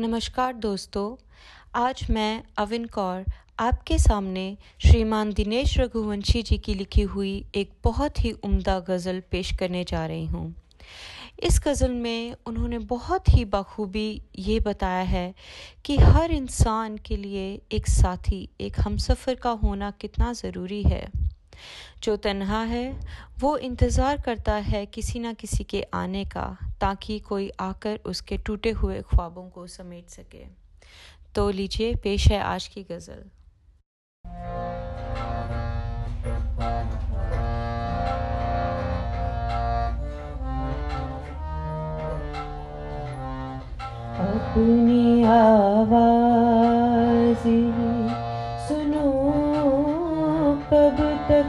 नमस्कार दोस्तों, आज मैं अविन कौर आपके सामने श्रीमान दिनेश रघुवंशी जी की लिखी हुई एक बहुत ही उम्दा गज़ल पेश करने जा रही हूँ। इस गज़ल में उन्होंने बहुत ही बखूबी ये बताया है कि हर इंसान के लिए एक साथी, एक हमसफ़र का होना कितना ज़रूरी है। जो तन्हा है, वो इंतज़ार करता है किसी ना किसी के आने का, ताकि कोई आकर उसके टूटे हुए ख्वाबों को समेट सके। तो लीजिए, पेश है आज की गज़ल। अपनी आवाज़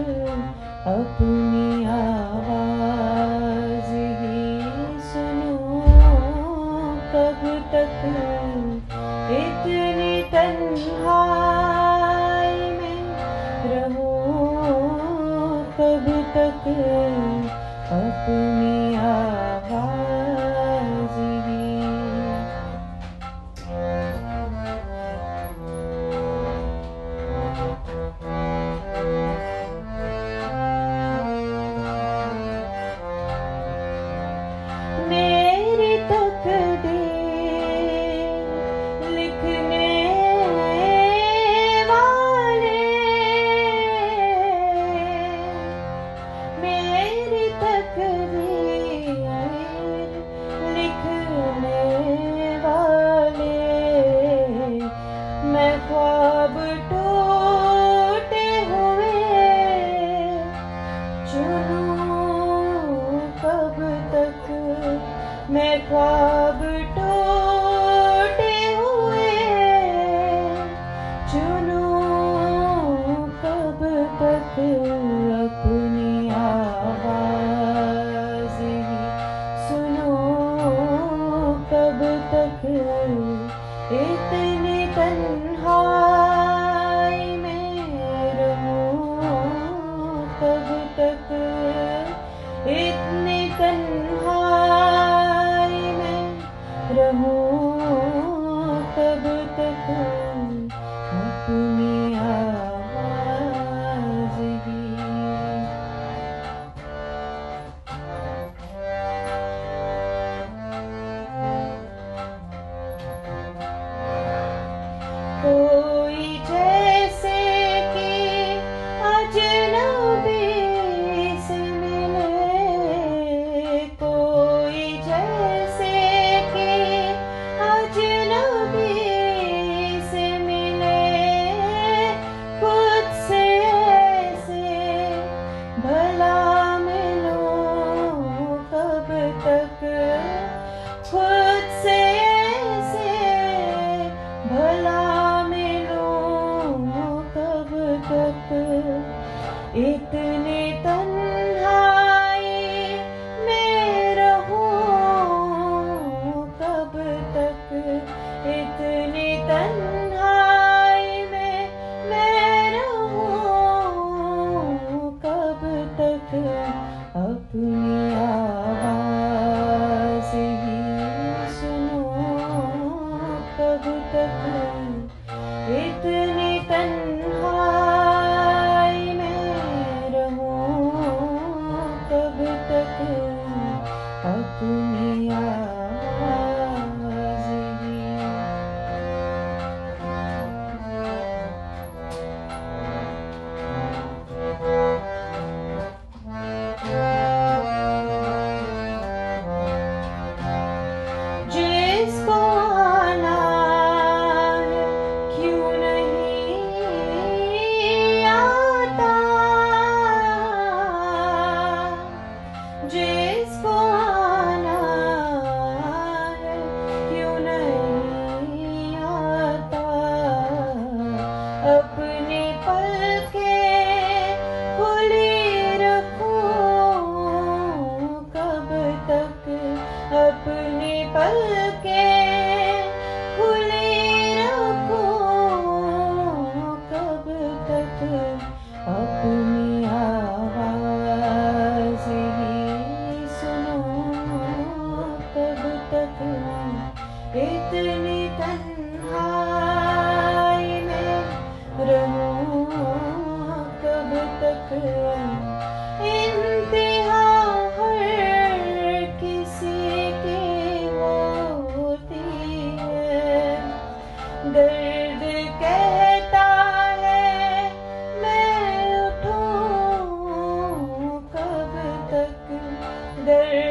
अपनी आवाज़ ही सुनूं। कब तक इतनी तन्हा कब तक अपनी आवाज़ हो y tener Okay. They.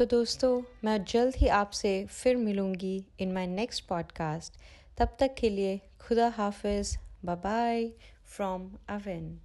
तो दोस्तों, मैं जल्द ही आपसे फिर मिलूँगी इन माय नेक्स्ट पॉडकास्ट तब तक के लिए खुदा हाफिज़ बाय बाय फ्रॉम अविन